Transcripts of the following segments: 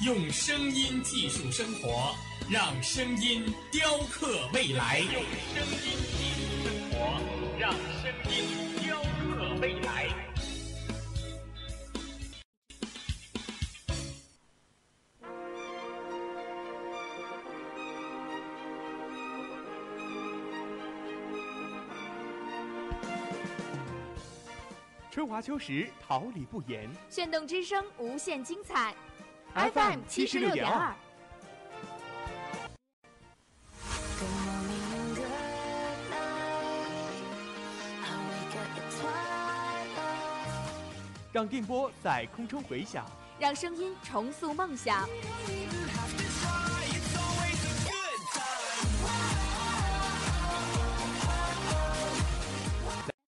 用声音技术生活，让声音雕刻未来。用声音技术生活，让声音雕刻未来。春华秋实，桃李不言。炫动之声，无限精彩。FM 七十六点二。让电波在空中回响，让声音重塑梦想。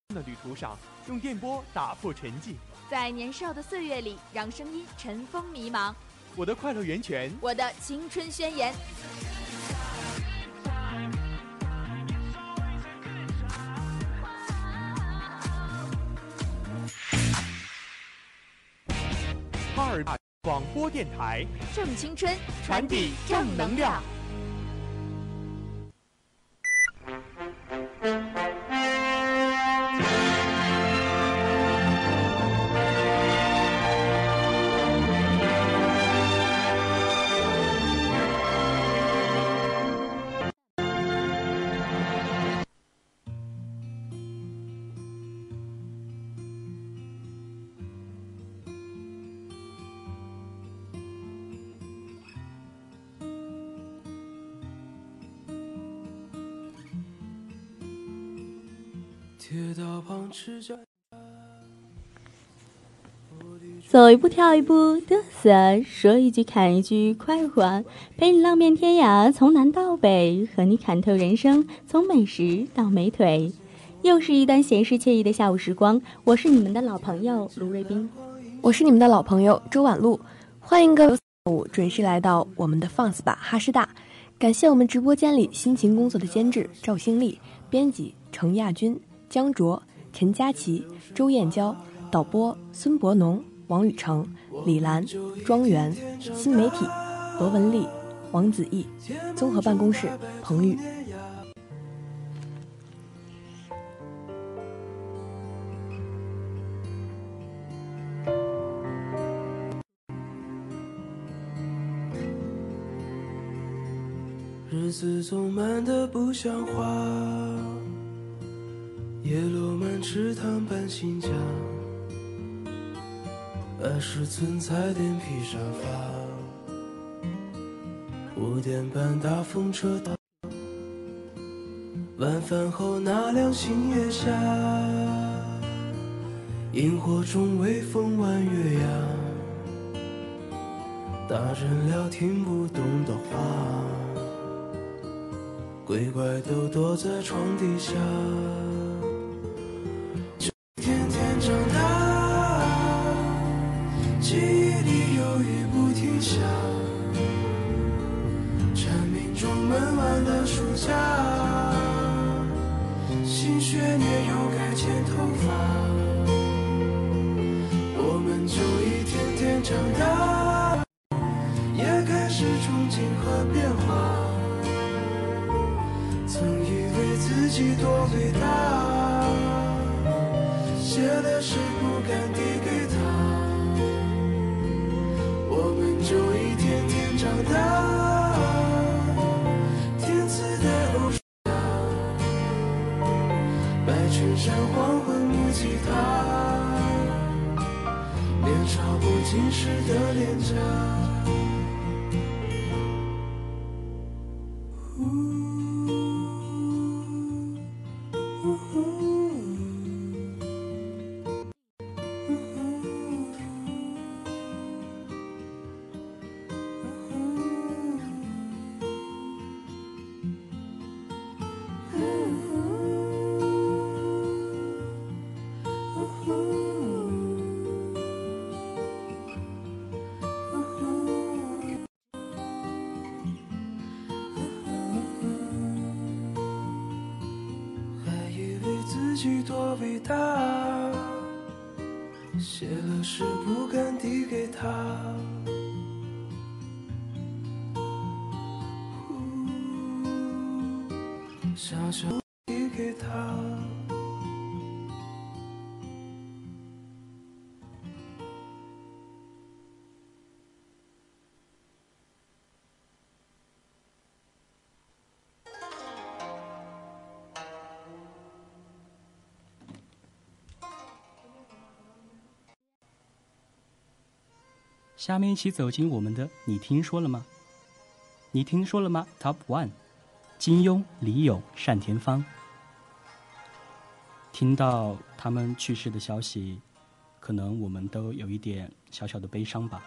的旅途上，用电波打破沉寂。在年少的岁月里，让声音尘封迷茫。我的快乐源泉，我的青春宣言。哈尔滨广播电台，正青春，传递正能量。走一步跳一步嘚瑟，说一句看一句快活，陪你浪遍天涯，从南到北，和你看透人生，从美食到美腿。又是一段闲适惬意的下午时光，我是你们的老朋友卢瑞斌，我是你们的老朋友周婉露，欢迎各位下午准时来到我们的放肆吧哈师大。感谢我们直播间里辛勤工作的监制赵兴丽、编辑程亚军、江卓、陈佳琪、周燕娇、导播孙博农。王宇成、李兰、庄园、新媒体、罗文丽、王子毅、综合办公室彭宇。日子总慢得不像话，叶落满池塘搬新家。二十寸彩电皮沙发，五点半大风车到，晚饭后那辆星月下，萤火虫微风弯月牙，大人聊听不懂的话，鬼怪都躲在床底下。天天长大下蝉鸣中闷完的暑假新学年又该剪头发。我们就一天天长大也开始憧憬和变化。曾以为自己多伟大写的诗不敢递伟大，写了诗不敢递给他。下面一起走进我们的“你听说了吗？”你听说了吗？Top One，金庸、李咏、单田芳。听到他们去世的消息，可能我们都有一点小小的悲伤吧。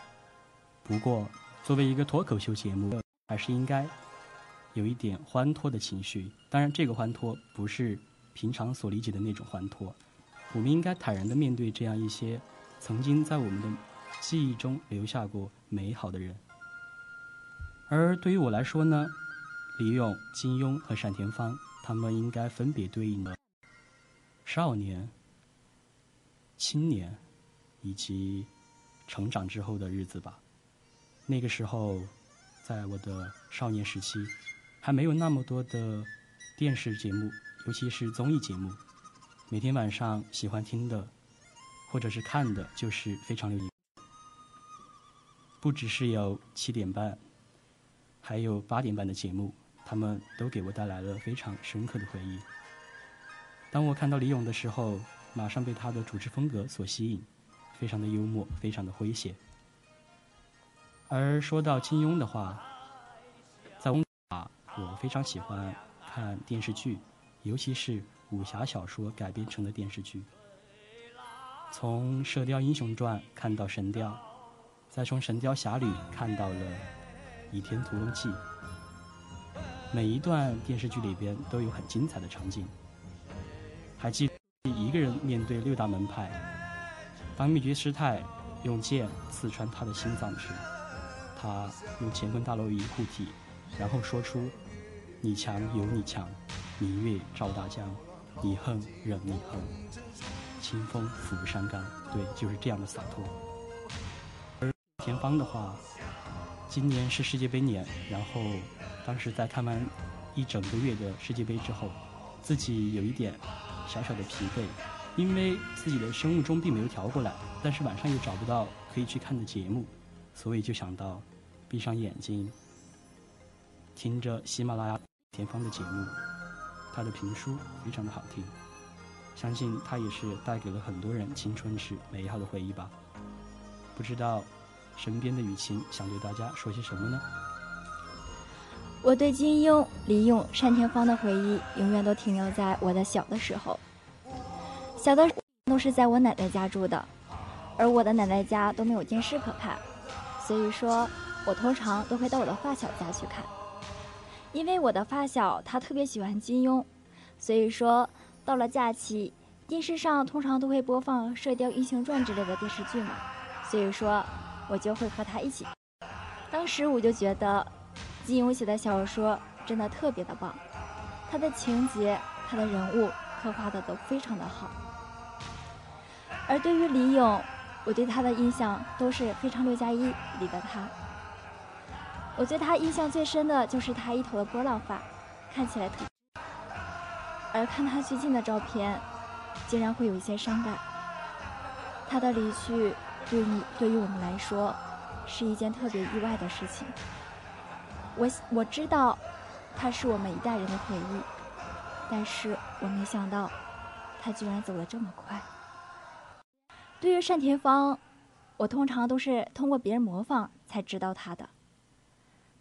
不过，作为一个脱口秀节目，还是应该有一点欢脱的情绪。当然，这个欢脱不是平常所理解的那种欢脱，我们应该坦然的面对这样一些曾经在我们的。记忆中留下过美好的人，而对于我来说呢，李咏、金庸和单田芳，他们应该分别对应了少年、青年以及成长之后的日子吧。那个时候，在我的少年时期，还没有那么多的电视节目，尤其是综艺节目，每天晚上喜欢听的或者是看的，就是《非常流行》。不只是有七点半，还有八点半的节目，他们都给我带来了非常深刻的回忆。当我看到李咏的时候，马上被他的主持风格所吸引，非常的幽默，非常的诙谐。而说到金庸的话，在啊，我非常喜欢看电视剧，尤其是武侠小说改编成的电视剧。从《射雕英雄传》看到《神雕》。再从《神雕侠侣》看到了《倚天屠龙记》，每一段电视剧里边都有很精彩的场景。还记得一个人面对六大门派，当灭绝师太用剑刺穿他的心脏时，他用乾坤大挪移护体，然后说出：“你强有你强，明月照大江，你横任你横，清风拂山岗。”对，就是这样的洒脱。田芳的话，今年是世界杯年，然后当时在看完一整个月的世界杯之后，自己有一点小小的疲惫，因为自己的生物钟并没有调过来，但是晚上又找不到可以去看的节目，所以就想到闭上眼睛，听着喜马拉雅田芳的节目，他的评书非常的好听，相信他也是带给了很多人青春时美好的回忆吧，不知道。身边的雨晴想对大家说些什么呢？我对金庸、李咏、单田芳的回忆永远都停留在我的小的时候。小的都是在我奶奶家住的，而我的奶奶家都没有电视可看，所以说我通常都会到我的发小家去看。因为我的发小他特别喜欢金庸，所以说到了假期，电视上通常都会播放《射雕英雄传》之类的电视剧嘛，所以说。我就会和他一起。当时我就觉得，金庸写的小说真的特别的棒，他的情节、他的人物刻画的都非常的好。而对于李咏，我对他的印象都是《非常六加一》里的他。我对他印象最深的就是他一头的波浪发，看起来特。而看他最近的照片，竟然会有一些伤感。他的离去。对你，对于我们来说，是一件特别意外的事情。我我知道，他是我们一代人的回忆，但是我没想到，他居然走得这么快。对于单田芳，我通常都是通过别人模仿才知道他的。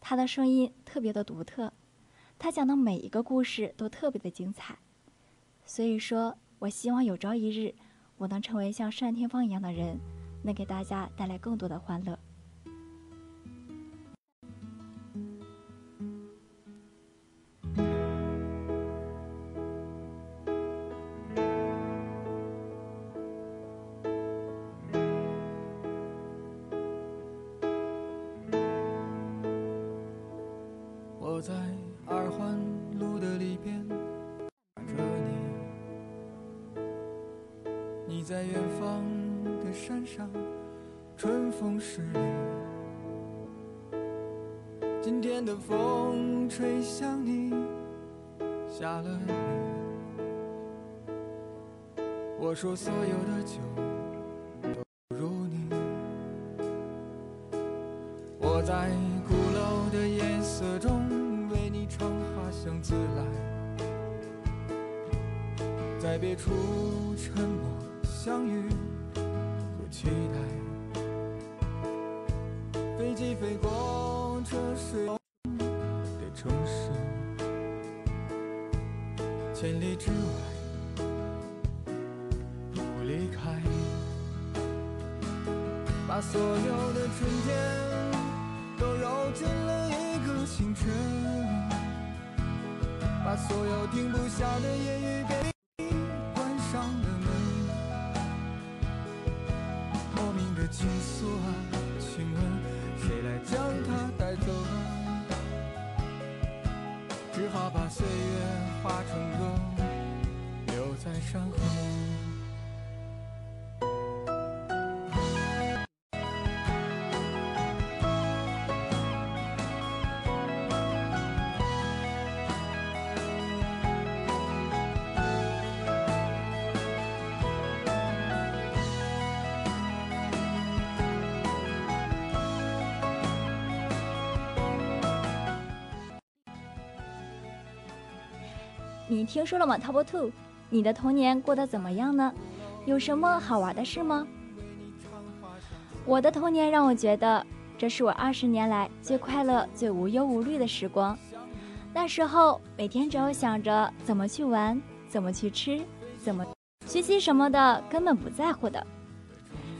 他的声音特别的独特，他讲的每一个故事都特别的精彩。所以说我希望有朝一日，我能成为像单田芳一样的人。能给大家带来更多的欢乐。我在二环路的里边等着你，在远方的山上，春风十里。今天的风吹向你，下了雨。我说所有的酒都不如你。我在鼓楼的夜色中为你唱花香自来，在别处沉默相遇期待。飞机飞过车水的城市，千里之外不离开，把所有的春天都揉进了一个清晨，把所有停不下的言语化成歌，留在山河。你听说了吗，Top Two？你的童年过得怎么样呢？有什么好玩的事吗？我的童年让我觉得，这是我二十年来最快乐、最无忧无虑的时光。那时候每天只要想着怎么去玩、怎么去吃、怎么学习什么的，根本不在乎的。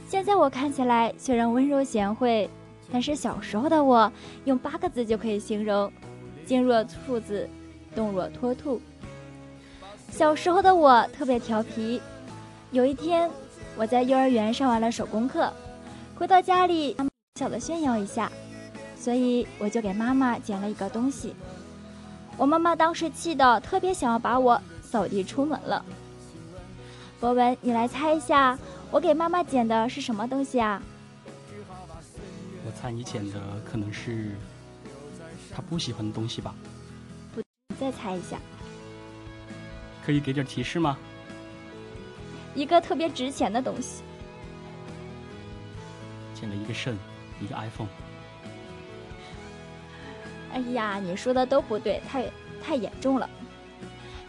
现在我看起来虽然温柔贤惠，但是小时候的我用八个字就可以形容：静若处子，动若脱兔。小时候的我特别调皮。有一天，我在幼儿园上完了手工课，回到家里，小的炫耀一下，所以我就给妈妈捡了一个东西。我妈妈当时气得特别想要把我扫地出门了。博文，你来猜一下，我给妈妈捡的是什么东西啊？我猜你捡的可能是她不喜欢的东西吧？不，再猜一下。可以给点提示吗？一个特别值钱的东西。捡了一个肾，一个 iPhone。哎呀，你说的都不对，太太严重了。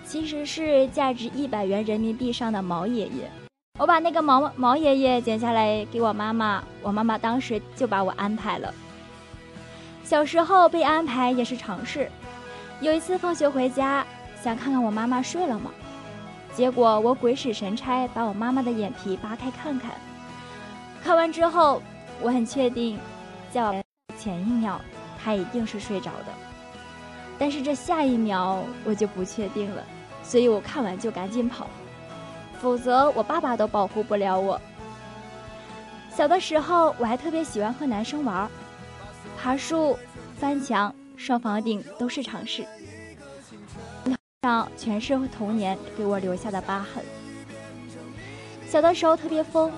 其实是价值一百元人民币上的毛爷爷。我把那个毛毛爷爷剪下来给我妈妈，我妈妈当时就把我安排了。小时候被安排也是常事。有一次放学回家。想看看我妈妈睡了吗？结果我鬼使神差把我妈妈的眼皮扒开看看。看完之后，我很确定，叫前一秒她一定是睡着的。但是这下一秒我就不确定了，所以我看完就赶紧跑，否则我爸爸都保护不了我。小的时候我还特别喜欢和男生玩，爬树、翻墙、上房顶都是常事。上全是童年给我留下的疤痕。小的时候特别疯，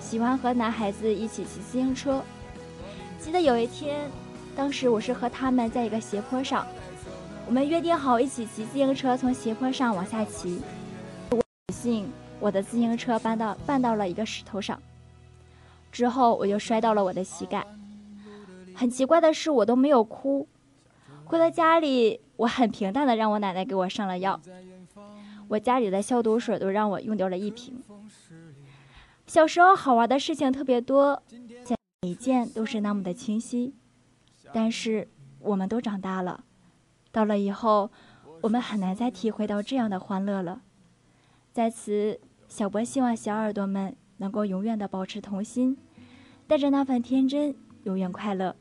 喜欢和男孩子一起骑自行车。记得有一天，当时我是和他们在一个斜坡上，我们约定好一起骑自行车从斜坡上往下骑。不幸，我的自行车绊到绊到了一个石头上，之后我就摔到了我的膝盖。很奇怪的是，我都没有哭。回到家里，我很平淡的让我奶奶给我上了药。我家里的消毒水都让我用掉了一瓶。小时候好玩的事情特别多，每一件都是那么的清晰。但是我们都长大了，到了以后，我们很难再体会到这样的欢乐了。在此，小波希望小耳朵们能够永远的保持童心，带着那份天真，永远快乐。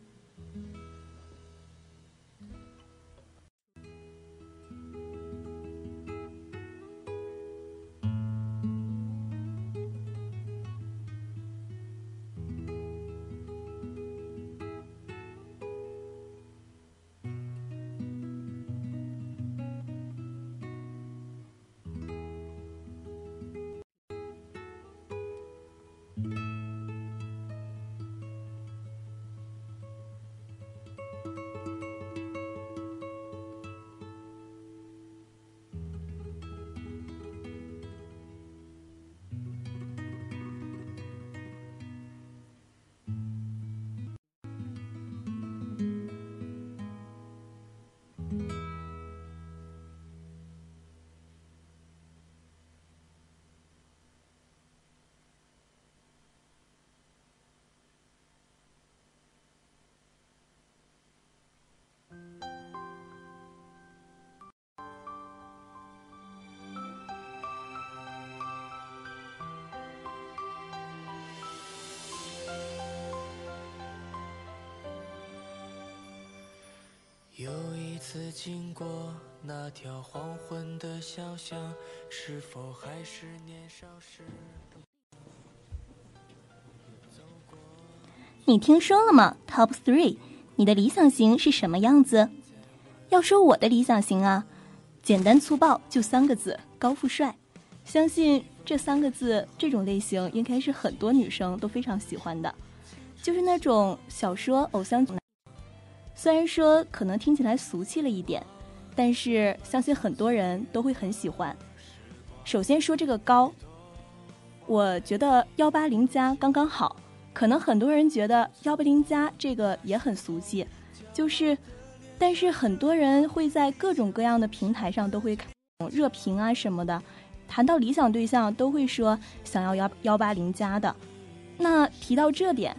次经过那条黄昏的小巷，是否还是年少时？你听说了吗？Top three，你的理想型是什么样子？要说我的理想型啊，简单粗暴就三个字：高富帅。相信这三个字，这种类型应该是很多女生都非常喜欢的，就是那种小说偶像剧。虽然说可能听起来俗气了一点，但是相信很多人都会很喜欢。首先说这个高，我觉得幺八零加刚刚好。可能很多人觉得幺八零加这个也很俗气，就是，但是很多人会在各种各样的平台上都会看热评啊什么的，谈到理想对象都会说想要幺幺八零加的。那提到这点，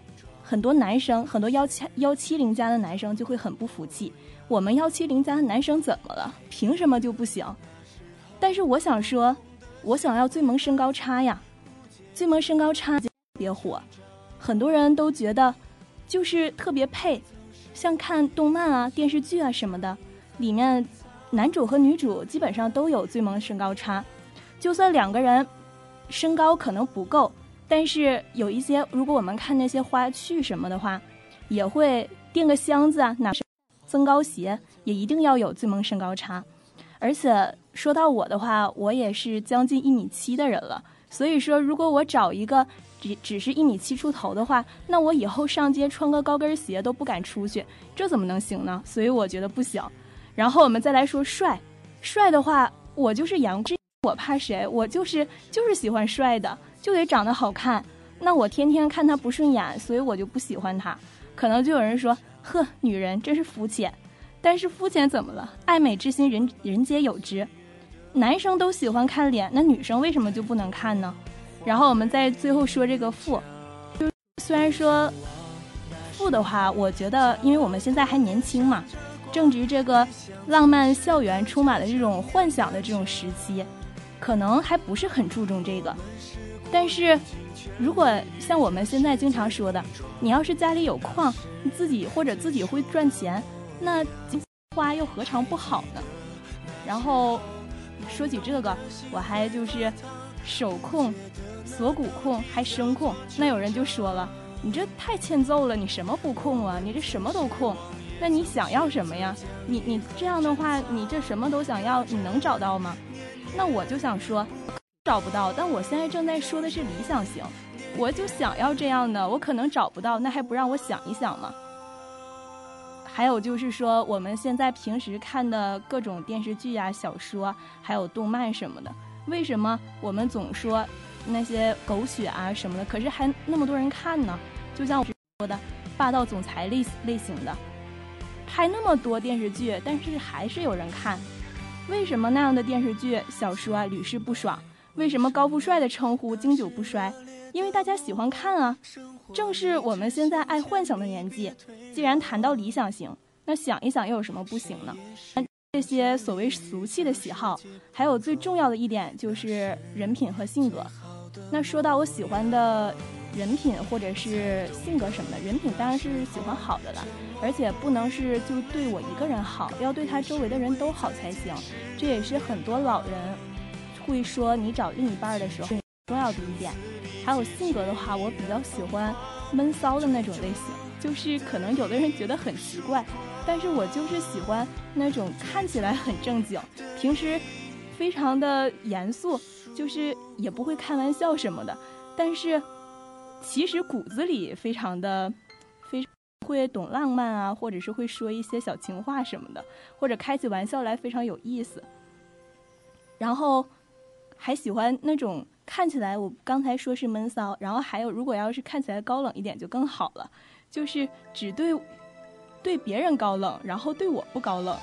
很多男生，很多幺七幺七零加的男生就会很不服气，我们幺七零加的男生怎么了？凭什么就不行？但是我想说，我想要最萌身高差呀，最萌身高差别火。很多人都觉得，就是特别配，像看动漫啊、电视剧啊什么的，里面男主和女主基本上都有最萌身高差。就算两个人身高可能不够，但是有一些，如果我们看那些花絮什么的话，也会垫个箱子啊，拿增高鞋，也一定要有最萌身高差。而且说到我的话，我也是将近一米七的人了，所以说如果我找一个。只只是一米七出头的话，那我以后上街穿个高跟鞋都不敢出去，这怎么能行呢？所以我觉得不行。然后我们再来说帅，帅的话，我就是杨志，我怕谁？我就是就是喜欢帅的，就得长得好看。那我天天看他不顺眼，所以我就不喜欢他。可能就有人说，呵，女人真是肤浅。但是肤浅怎么了？爱美之心，人人皆有之。男生都喜欢看脸，那女生为什么就不能看呢？然后我们在最后说这个富，就虽然说富的话，我觉得因为我们现在还年轻嘛，正值这个浪漫校园充满了这种幻想的这种时期，可能还不是很注重这个。但是，如果像我们现在经常说的，你要是家里有矿，你自己或者自己会赚钱，那花又何尝不好呢？然后说起这个，我还就是手控。锁骨控还声控，那有人就说了，你这太欠揍了，你什么不控啊？你这什么都控，那你想要什么呀？你你这样的话，你这什么都想要，你能找到吗？那我就想说，找不到。但我现在正在说的是理想型，我就想要这样的，我可能找不到，那还不让我想一想吗？还有就是说，我们现在平时看的各种电视剧啊、小说，还有动漫什么的，为什么我们总说？那些狗血啊什么的，可是还那么多人看呢。就像我说的，霸道总裁类类型的，拍那么多电视剧，但是还是有人看。为什么那样的电视剧、小说啊屡试不爽？为什么高富帅的称呼经久不衰？因为大家喜欢看啊。正是我们现在爱幻想的年纪。既然谈到理想型，那想一想又有什么不行呢？这些所谓俗气的喜好，还有最重要的一点就是人品和性格。那说到我喜欢的人品或者是性格什么的，人品当然是喜欢好的了，而且不能是就对我一个人好，要对他周围的人都好才行。这也是很多老人会说你找另一半的时候重要的一点。还有性格的话，我比较喜欢闷骚的那种类型，就是可能有的人觉得很奇怪，但是我就是喜欢那种看起来很正经，平时非常的严肃。就是也不会开玩笑什么的，但是其实骨子里非常的非会懂浪漫啊，或者是会说一些小情话什么的，或者开起玩笑来非常有意思。然后还喜欢那种看起来我刚才说是闷骚，然后还有如果要是看起来高冷一点就更好了，就是只对对别人高冷，然后对我不高冷。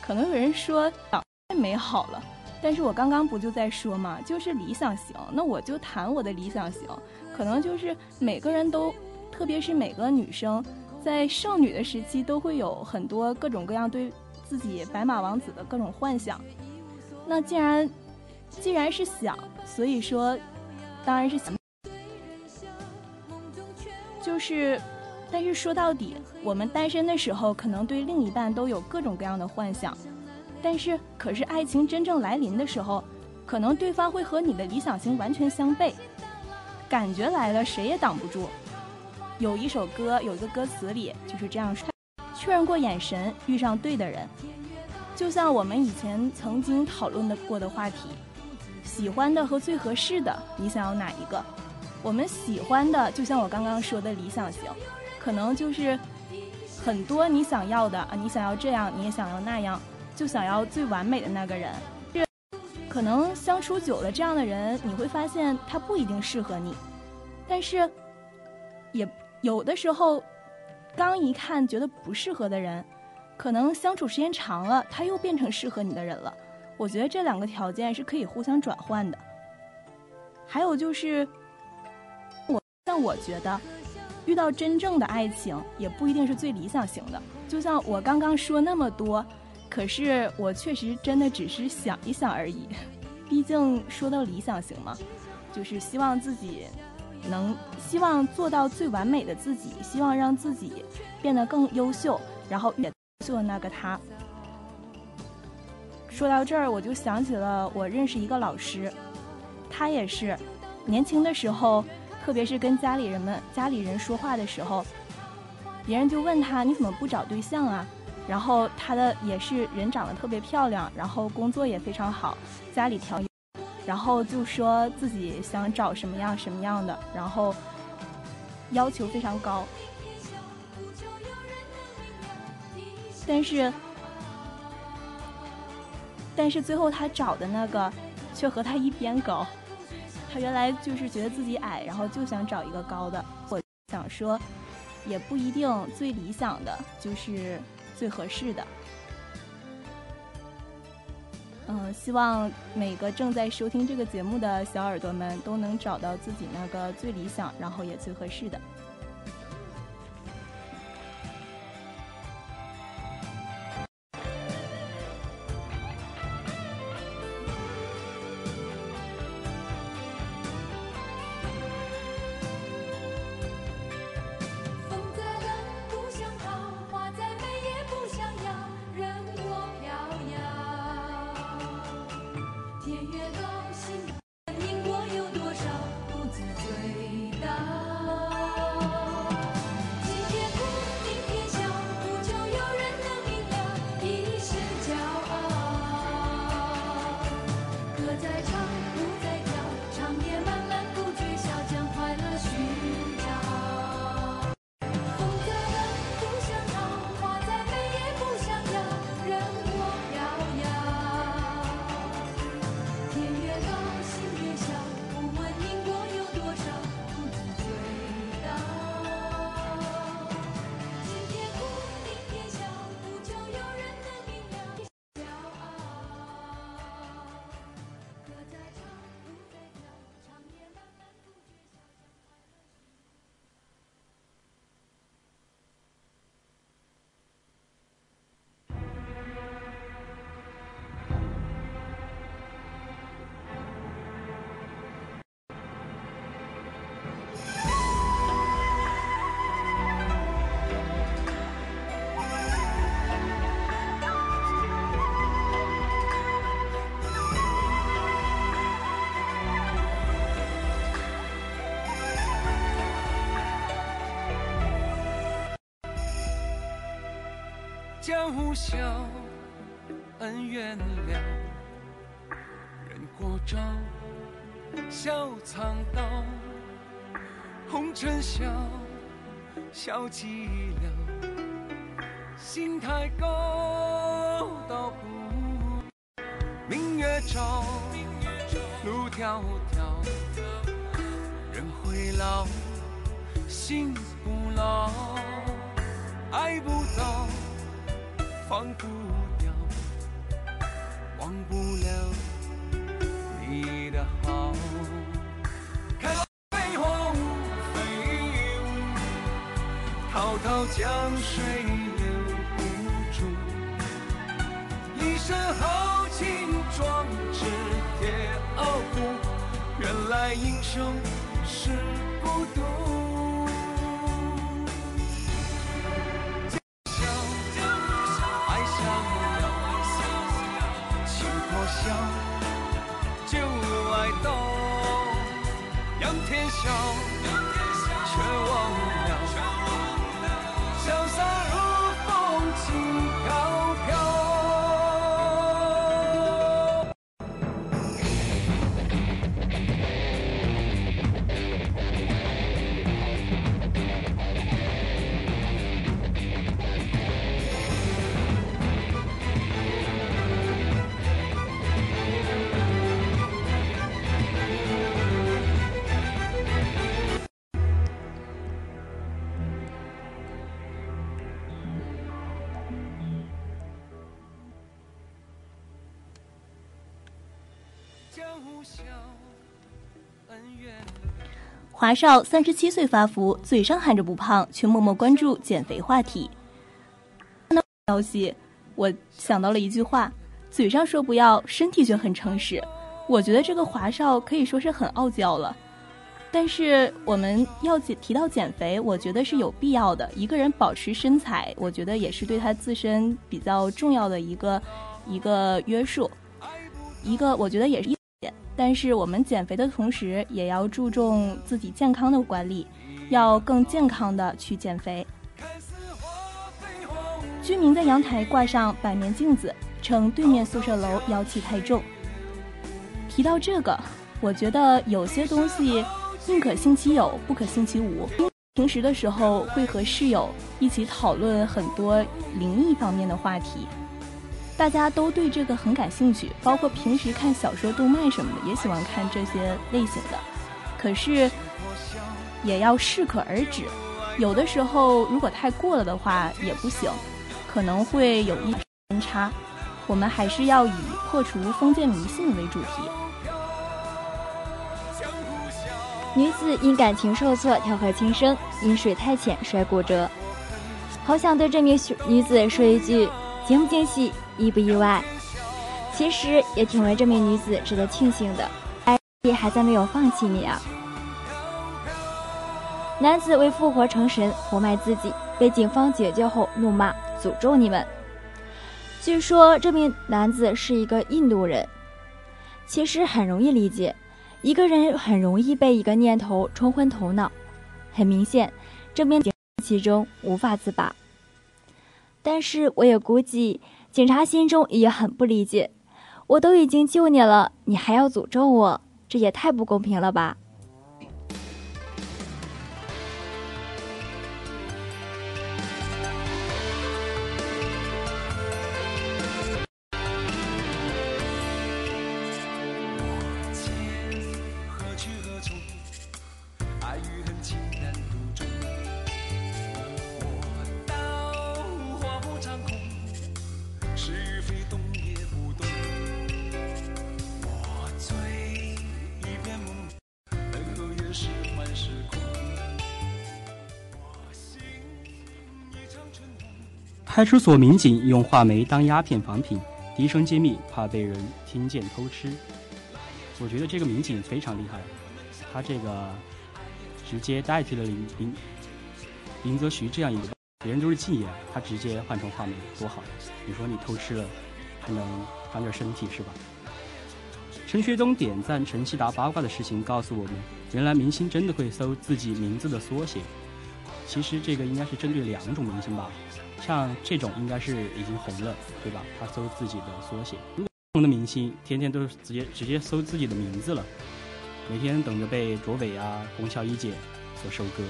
可能有人说太美好了。但是我刚刚不就在说嘛，就是理想型，那我就谈我的理想型，可能就是每个人都，特别是每个女生，在少女的时期都会有很多各种各样对自己白马王子的各种幻想。那既然既然是想，所以说，当然是想，就是但是说到底，我们单身的时候，可能对另一半都有各种各样的幻想。但是，可是爱情真正来临的时候，可能对方会和你的理想型完全相悖。感觉来了，谁也挡不住。有一首歌，有一个歌词里就是这样说：确认过眼神，遇上对的人。就像我们以前曾经讨论的过的话题，喜欢的和最合适的，你想要哪一个？我们喜欢的，就像我刚刚说的理想型，可能就是很多你想要的啊，你想要这样，你也想要那样。就想要最完美的那个人，可能相处久了，这样的人你会发现他不一定适合你，但是也有的时候，刚一看觉得不适合的人，可能相处时间长了，他又变成适合你的人了。我觉得这两个条件是可以互相转换的。还有就是，我但我觉得，遇到真正的爱情也不一定是最理想型的。就像我刚刚说那么多。可是我确实真的只是想一想而已，毕竟说到理想型嘛，就是希望自己能希望做到最完美的自己，希望让自己变得更优秀，然后也做那个他。说到这儿，我就想起了我认识一个老师，他也是年轻的时候，特别是跟家里人们家里人说话的时候，别人就问他你怎么不找对象啊？然后他的也是人长得特别漂亮，然后工作也非常好，家里条件，然后就说自己想找什么样什么样的，然后要求非常高，但是但是最后他找的那个却和他一边高，他原来就是觉得自己矮，然后就想找一个高的。我想说，也不一定最理想的就是。最合适的，嗯，希望每个正在收听这个节目的小耳朵们都能找到自己那个最理想，然后也最合适的。将无效恩怨了，人过招，笑藏刀，红尘笑，笑寂寥，心太高，道不明月照，路迢迢，人会老，心不老，爱不到。放不掉，忘不了你的好。看飞花无飞舞，滔滔江水留不住。一身豪情壮志铁傲骨，原来英雄是孤独。笑，华少三十七岁发福，嘴上喊着不胖，却默默关注减肥话题。看到消息，我想到了一句话：嘴上说不要，身体却很诚实。我觉得这个华少可以说是很傲娇了。但是我们要减提到减肥，我觉得是有必要的。一个人保持身材，我觉得也是对他自身比较重要的一个一个约束，一个我觉得也是。但是我们减肥的同时，也要注重自己健康的管理，要更健康的去减肥。居民在阳台挂上百面镜子，称对面宿舍楼妖气太重。提到这个，我觉得有些东西宁可信其有，不可信其无。平时的时候会和室友一起讨论很多灵异方面的话题，大家都对这个很感兴趣，包括平时看小说、动漫什么的，也喜欢看这些类型的。可是也要适可而止，有的时候如果太过了的话也不行，可能会有一偏差。我们还是要以破除封建迷信为主题。女子因感情受挫跳河轻生，因水太浅摔骨折。好想对这名女子说一句：惊不惊喜，意不意外？其实也挺为这名女子值得庆幸的，爱还在没有放弃你啊！男子为复活成神活埋自己，被警方解救后怒骂诅咒你们。据说这名男子是一个印度人，其实很容易理解。一个人很容易被一个念头冲昏头脑，很明显，这名其中无法自拔。但是我也估计，警察心中也很不理解，我都已经救你了，你还要诅咒我，这也太不公平了吧！派出所民警用话梅当鸦片仿品，低声揭秘，怕被人听见偷吃。我觉得这个民警非常厉害，他这个直接代替了林林林则徐这样一个，别人都是禁言，他直接换成话梅，多好！你说你偷吃了，还能长点身体是吧？陈学冬点赞陈希达八卦的事情告诉我们，原来明星真的会搜自己名字的缩写。其实这个应该是针对两种明星吧，像这种应该是已经红了，对吧？他搜自己的缩写。如果红的明星天天都是直接直接搜自己的名字了，每天等着被卓伟啊、龚孝一姐所收割。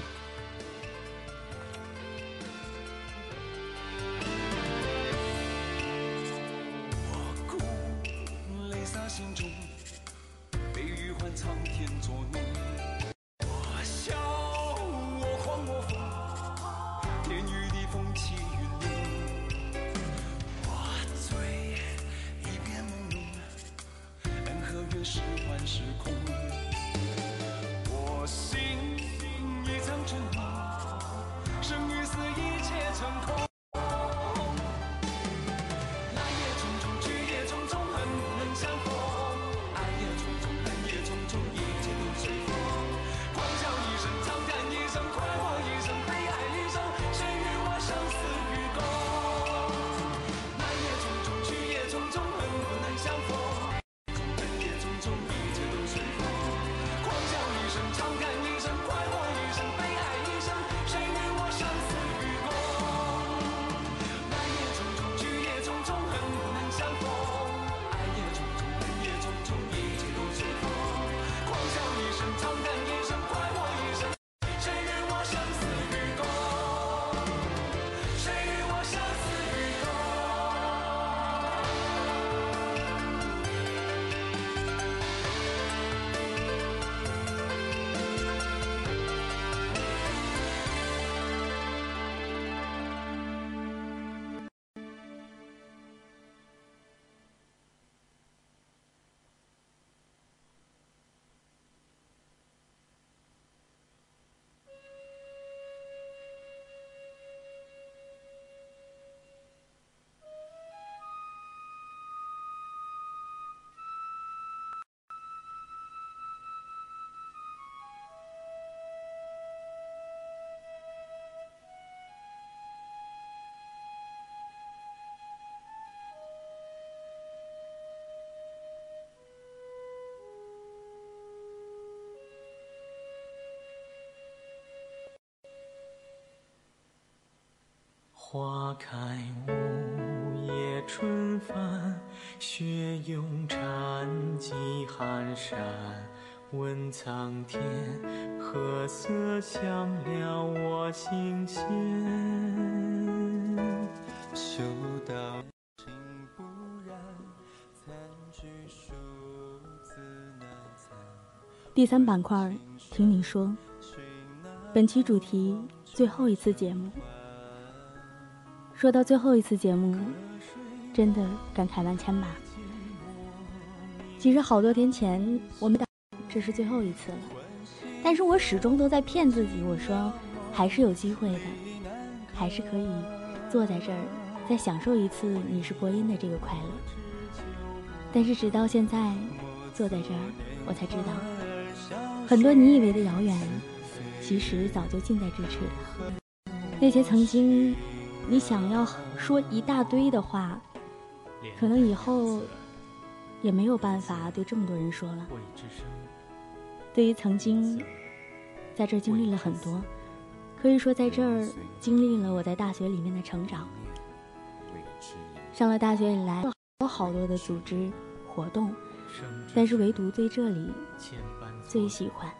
花开午夜春帆，雪拥禅寂寒山。问苍天，何色香了我心弦？嗅到情不染，残菊数自难残。第三板块，听你说。本期主题：最后一次节目。说到最后一次节目，真的感慨万千吧。其实好多天前，我们打这是最后一次了，但是我始终都在骗自己，我说还是有机会的，还是可以坐在这儿再享受一次你是播音的这个快乐。但是直到现在，坐在这儿，我才知道，很多你以为的遥远，其实早就近在咫尺了。那些曾经你想要说一大堆的话，可能以后也没有办法对这么多人说了。对于曾经在这儿经历了很多，可以说在这儿经历了我在大学里面的成长。上了大学以来，有好多的组织活动，但是唯独对这里最喜欢、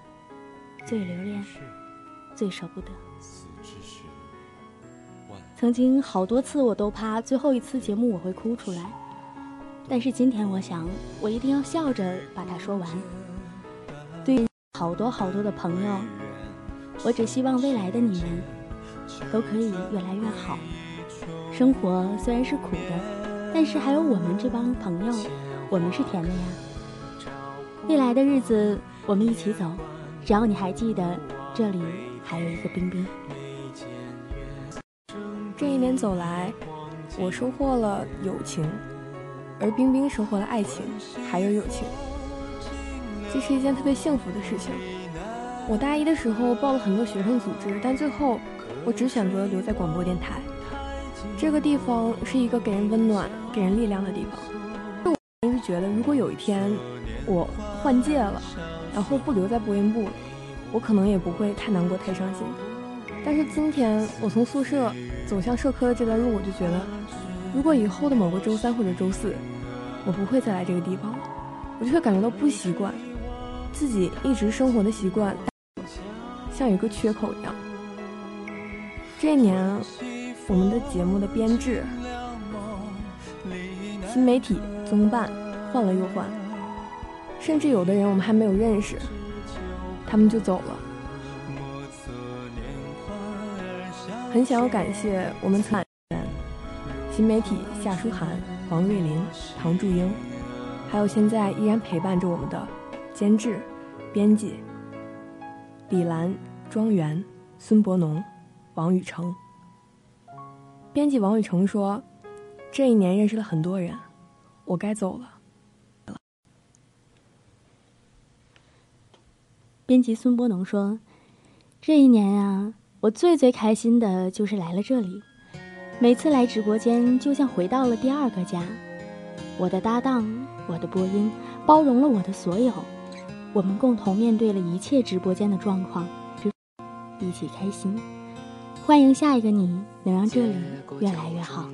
最留恋、最舍不得。曾经好多次我都怕最后一次节目我会哭出来，但是今天我想，我一定要笑着把它说完。对于好多好多的朋友，我只希望未来的你们都可以越来越好。生活虽然是苦的，但是还有我们这帮朋友，我们是甜的呀。未来的日子我们一起走，只要你还记得，这里还有一个冰冰。这一年走来，我收获了友情，而冰冰收获了爱情，还有友情。这是一件特别幸福的事情。我大一的时候报了很多学生组织，但最后我只选择留在广播电台。这个地方是一个给人温暖、给人力量的地方。我平时觉得，如果有一天我换届了，然后不留在播音部了，我可能也不会太难过、太伤心。但是今天我从宿舍走向社科的这段路，我就觉得，如果以后的某个周三或者周四，我不会再来这个地方，我就会感觉到不习惯。自己一直生活的习惯，像有一个缺口一样。这一年，我们的节目的编制、新媒体综办换了又换，甚至有的人我们还没有认识，他们就走了。很想要感谢我们参员、新媒体夏书涵、黄瑞林、唐祝英，还有现在依然陪伴着我们的。监制、编辑李兰、庄园、孙博农、王宇成。编辑王宇成说：“这一年认识了很多人，我该走了。”编辑孙博农说：“这一年啊，我最最开心的就是来了这里，每次来直播间就像回到了第二个家。我的搭档，我的播音，包容了我的所有。”我们共同面对了一切直播间的状况，一起开心。欢迎下一个你，能让这里越来越好。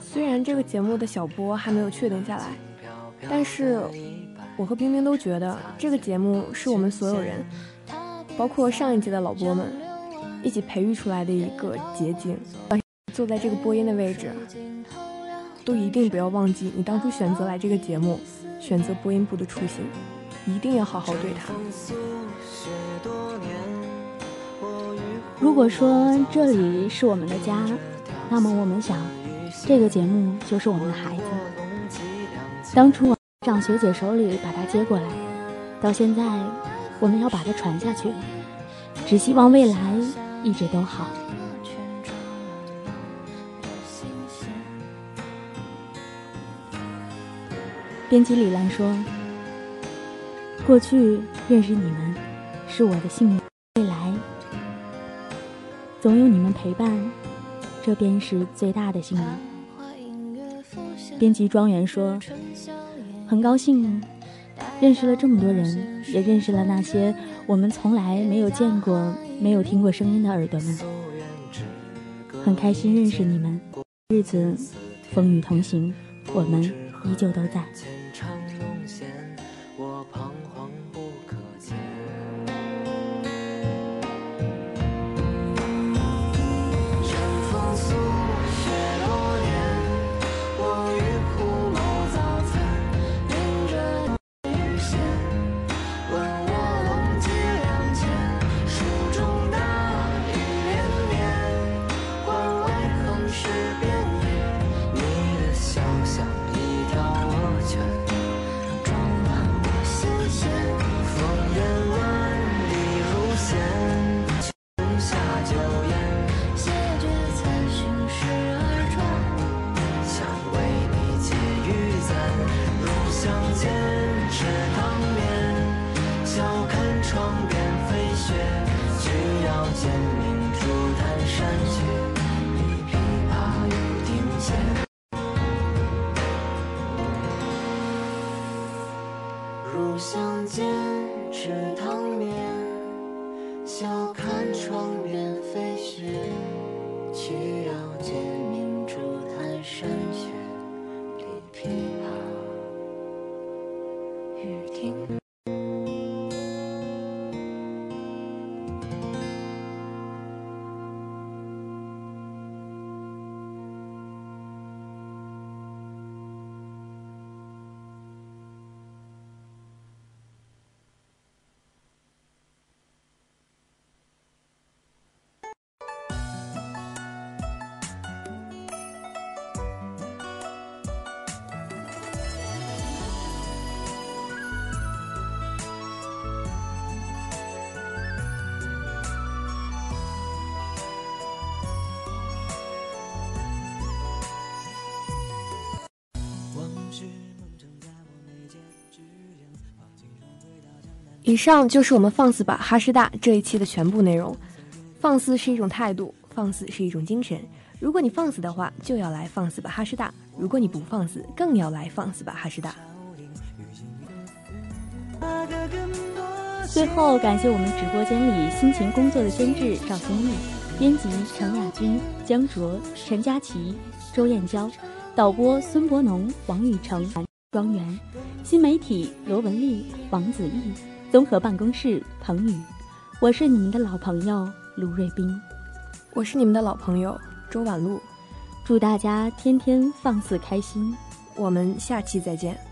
虽然这个节目的小播还没有确定下来，但是我和冰冰都觉得这个节目是我们所有人，包括上一届的老播们，一起培育出来的一个结晶。坐在这个播音的位置，都一定不要忘记你当初选择来这个节目。选择播音部的初心，一定要好好对他。如果说这里是我们的家，那么我们想，这个节目就是我们的孩子。当初我上学姐手里把它接过来，到现在，我们要把它传下去。只希望未来一直都好。编辑李兰说：“过去认识你们是我的幸运，未来总有你们陪伴，这便是最大的幸运。”编辑庄园说：“很高兴认识了这么多人，也认识了那些我们从来没有见过、没有听过声音的耳朵们。很开心认识你们。日子风雨同行，我们依旧都在。以上就是我们放肆吧哈师大这一期的全部内容。放肆是一种态度，放肆是一种精神。如果你放肆的话，就要来放肆吧哈师大；如果你不放肆，更要来放肆吧哈师大。最后，感谢我们直播间里辛勤工作的监制赵新丽、编辑程亚军、江卓、陈佳琪、周燕娇、导播孙博农、王宇成、庄园、新媒体罗文丽、王子毅。综合办公室，彭宇，我是你们的老朋友卢瑞斌，我是你们的老朋友周婉露，祝大家天天放肆开心，我们下期再见。